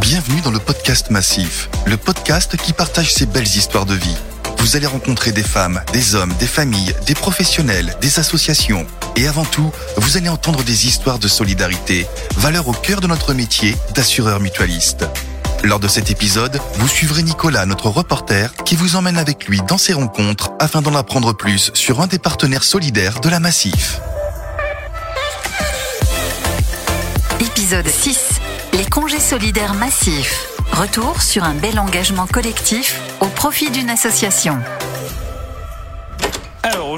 Bienvenue dans le podcast Massif, le podcast qui partage ces belles histoires de vie. Vous allez rencontrer des femmes, des hommes, des familles, des professionnels, des associations. Et avant tout, vous allez entendre des histoires de solidarité, valeur au cœur de notre métier d'assureur mutualiste. Lors de cet épisode, vous suivrez Nicolas, notre reporter, qui vous emmène avec lui dans ses rencontres afin d'en apprendre plus sur un des partenaires solidaires de la Massif. Épisode 6. Les congés solidaires massifs. Retour sur un bel engagement collectif au profit d'une association.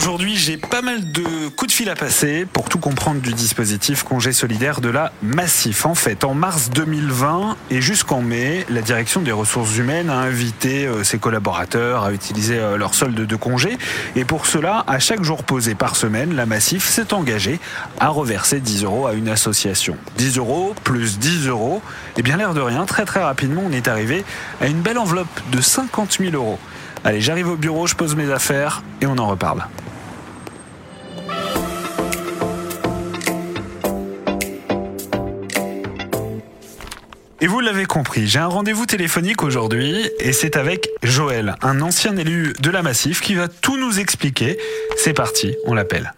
Aujourd'hui, j'ai pas mal de coups de fil à passer pour tout comprendre du dispositif congé solidaire de la Massif. En fait, en mars 2020 et jusqu'en mai, la direction des ressources humaines a invité euh, ses collaborateurs à utiliser euh, leur solde de congé. Et pour cela, à chaque jour posé par semaine, la Massif s'est engagée à reverser 10 euros à une association. 10 euros plus 10 euros. Et bien l'air de rien, très très rapidement, on est arrivé à une belle enveloppe de 50 000 euros. Allez, j'arrive au bureau, je pose mes affaires et on en reparle. Et vous l'avez compris, j'ai un rendez-vous téléphonique aujourd'hui et c'est avec Joël, un ancien élu de la Massif qui va tout nous expliquer. C'est parti, on l'appelle.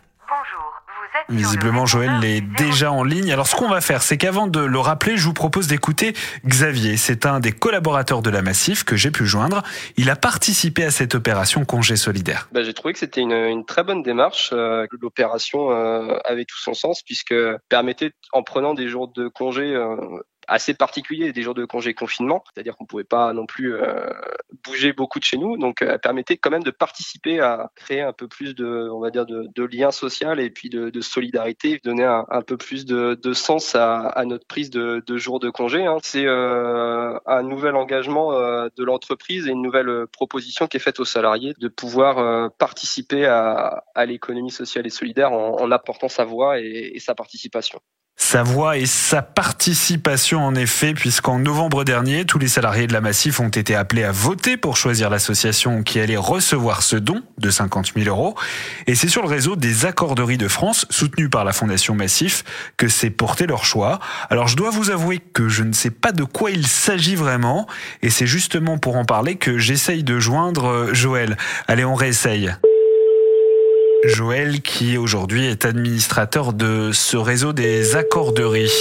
Visiblement, Joël est déjà en ligne. Alors, ce qu'on va faire, c'est qu'avant de le rappeler, je vous propose d'écouter Xavier. C'est un des collaborateurs de la Massif que j'ai pu joindre. Il a participé à cette opération congé solidaire. Bah, j'ai trouvé que c'était une, une, très bonne démarche. Euh, L'opération euh, avait tout son sens puisque permettait, en prenant des jours de congé euh, assez particulier des jours de congé confinement, c'est-à-dire qu'on pouvait pas non plus euh, bouger beaucoup de chez nous, donc elle permettait quand même de participer à créer un peu plus de, on va dire, de, de lien social et puis de, solidarité, donner un, peu plus de, sens à, notre prise de, jours de congé. Hein. C'est euh, un nouvel engagement euh, de l'entreprise et une nouvelle proposition qui est faite aux salariés de pouvoir euh, participer à, l'économie sociale et solidaire en, en, apportant sa voix et, et sa participation sa voix et sa participation en effet, puisqu'en novembre dernier, tous les salariés de la Massif ont été appelés à voter pour choisir l'association qui allait recevoir ce don de 50 000 euros. Et c'est sur le réseau des accorderies de France, soutenu par la Fondation Massif, que s'est porté leur choix. Alors je dois vous avouer que je ne sais pas de quoi il s'agit vraiment, et c'est justement pour en parler que j'essaye de joindre Joël. Allez, on réessaye. Joël qui aujourd'hui est administrateur de ce réseau des accorderies.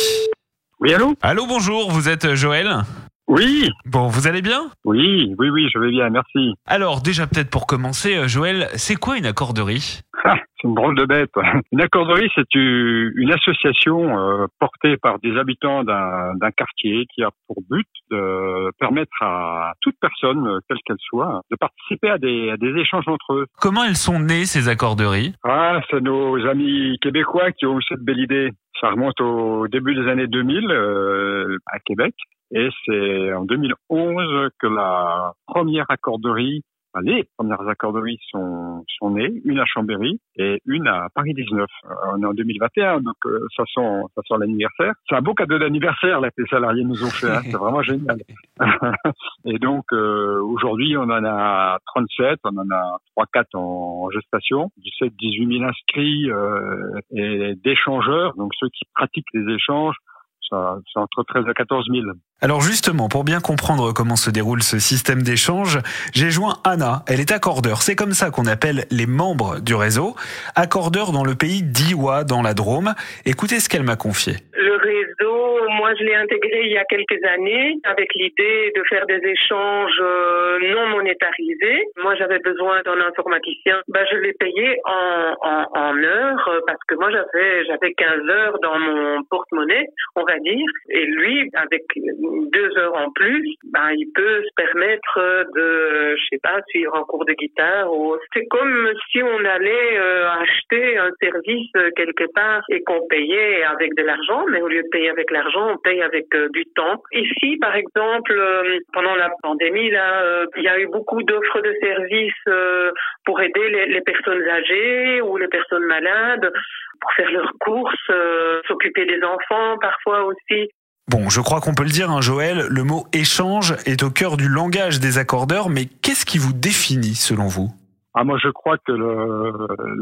Oui, allô? Allô, bonjour, vous êtes Joël? Oui. Bon, vous allez bien? Oui, oui, oui, je vais bien, merci. Alors, déjà peut-être pour commencer, Joël, c'est quoi une accorderie? Ah, c'est une drôle de bête. Une accorderie, c'est une association euh, portée par des habitants d'un quartier qui a pour but de permettre à toute personne, quelle qu'elle soit, de participer à des, à des, échanges entre eux. Comment elles sont nées, ces accorderies? Ah, c'est nos amis québécois qui ont eu cette belle idée. Ça remonte au début des années 2000 euh, à Québec. Et c'est en 2011 que la première accorderie les premières accorderies sont, sont nées, une à Chambéry et une à Paris 19. On est en 2021, donc euh, ça sent, ça sent l'anniversaire. C'est un beau cadeau d'anniversaire là que les salariés nous ont fait. Hein. C'est vraiment génial. et donc euh, aujourd'hui, on en a 37, on en a 3-4 en, gestation, 17-18 000 inscrits euh, et d'échangeurs, donc ceux qui pratiquent les échanges c'est entre 13 et 14 000. Alors justement, pour bien comprendre comment se déroule ce système d'échange, j'ai joint Anna. Elle est accordeur. C'est comme ça qu'on appelle les membres du réseau. Accordeur dans le pays d'Iwa, dans la Drôme. Écoutez ce qu'elle m'a confié. Le réseau, moi je l'ai intégré il y a quelques années avec l'idée de faire des échanges euh, non monétarisés. Moi j'avais besoin d'un informaticien. Ben, je l'ai payé en, en, en heures parce que moi j'avais j'avais 15 heures dans mon porte-monnaie, on va Et lui, avec deux heures en plus, ben, il peut se permettre de, je sais pas, suivre un cours de guitare. Ou... C'est comme si on allait euh, acheter un service quelque part et qu'on payait avec de l'argent, mais au lieu de payer avec l'argent, on paye avec euh, du temps. Ici, par exemple, euh, pendant la pandémie, là, il y a eu beaucoup d'offres de services pour aider les, personnes âgées ou les personnes malades pour faire leurs courses, s'occuper des enfants parfois aussi. Bon, je crois qu'on peut le dire, hein, Joël, le mot échange est au cœur du langage des accordeurs, mais qu'est-ce qui vous définit selon vous? Ah, moi, je crois que le,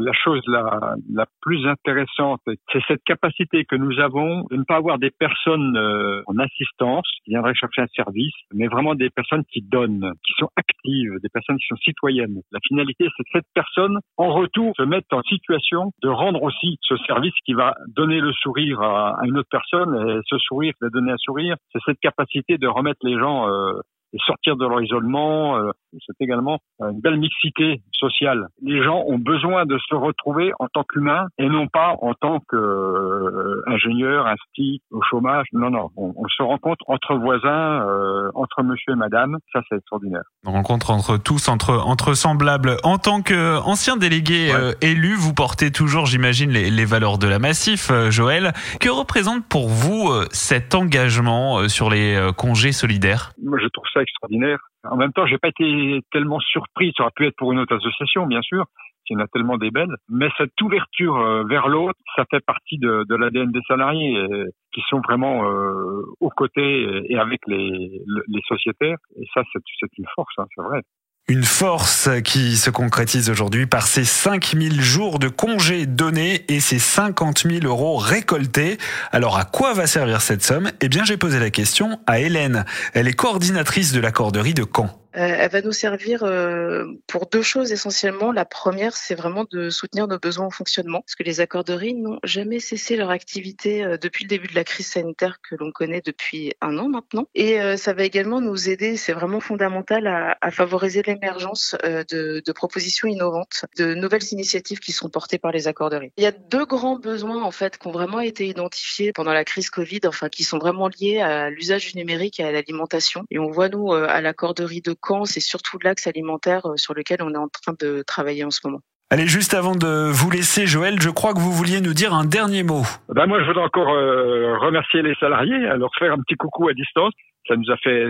la chose la, la plus intéressante, c'est cette capacité que nous avons de ne pas avoir des personnes euh, en assistance qui viendraient chercher un service, mais vraiment des personnes qui donnent, qui sont actives, des personnes qui sont citoyennes. La finalité, c'est que cette personne, en retour, se mette en situation de rendre aussi ce service qui va donner le sourire à, une autre personne, et ce sourire, va donner un sourire, c'est cette capacité de remettre les gens euh, et sortir de leur isolement. Euh, c'est également une belle mixité sociale. Les gens ont besoin de se retrouver en tant qu'humains et non pas en tant qu'ingénieur, euh, insti, au chômage. Non, non, on, se rencontre entre voisins, euh, entre monsieur et madame. Ça, c'est extraordinaire. On rencontre entre tous, entre, entre semblables. En tant qu'ancien délégué élu, vous portez toujours, j'imagine, les, les, valeurs de la Massif, Joël. Que représente pour vous cet engagement sur les congés solidaires? Moi, je trouve ça extraordinaire. En même temps, j'ai pas été tellement surpris. Ça aurait pu être pour une autre association, bien sûr. Il y en a tellement des belles. Mais cette ouverture euh, vers l'autre, ça fait partie de, l'ADN des salariés euh, qui sont vraiment euh, aux côtés et avec les, les sociétaires. Et ça, c'est une force, hein, c'est vrai. Une force qui se concrétise aujourd'hui par ces 5000 jours de congés donnés et ces 50 000 euros récoltés. Alors à quoi va servir cette somme? Eh bien j'ai posé la question à Hélène. Elle est coordinatrice de l'accorderie de Caen. Euh, elle va nous servir euh, pour deux choses essentiellement. La première, c'est vraiment de soutenir nos besoins au fonctionnement, parce que les accorderies n'ont jamais cessé leur activité euh, depuis le début de la crise sanitaire que l'on connaît depuis un an maintenant. Et ça va également nous aider, c'est vraiment fondamental, à, à favoriser l'émergence de, de, propositions innovantes, de nouvelles initiatives qui sont portées par les accorderies. Il y a deux grands besoins en fait qui ont vraiment été identifiés pendant la crise Covid, enfin qui sont vraiment liés à l'usage du numérique et à l'alimentation. Et on voit nous à l'accorderie de c'est surtout l'axe alimentaire euh, sur lequel on est en train de travailler en ce moment. Allez, juste avant de vous laisser, Joël, je crois que vous vouliez nous dire un dernier mot. Ben moi, je voudrais encore euh, remercier les salariés, leur faire un petit coucou à distance. Ça nous a fait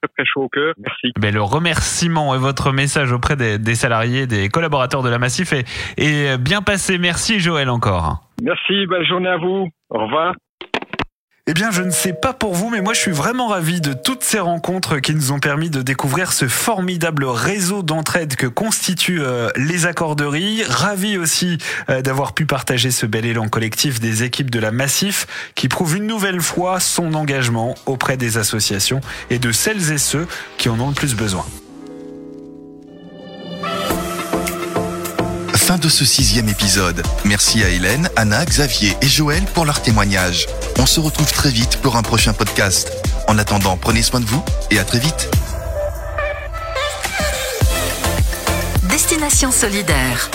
très très chaud au cœur. Merci. Ben, le remerciement et votre message auprès des, salariés, des collaborateurs de la Massif est, est bien passé. Merci Joël encore. Merci, belle journée à vous. Au revoir. Eh bien, je ne sais pas pour vous, mais moi, je suis vraiment ravi de toutes ces rencontres qui nous ont permis de découvrir ce formidable réseau d'entraide que constituent euh, les accorderies. Ravi aussi euh, d'avoir pu partager ce bel élan collectif des équipes de la Massif qui prouve une nouvelle fois son engagement auprès des associations et de celles et ceux qui en ont le plus besoin. Fin de ce sixième épisode. Merci à Hélène, Anna, Xavier et Joël pour leur témoignage. On se retrouve très vite pour un prochain podcast. En attendant, prenez soin de vous et à très vite. Destination solidaire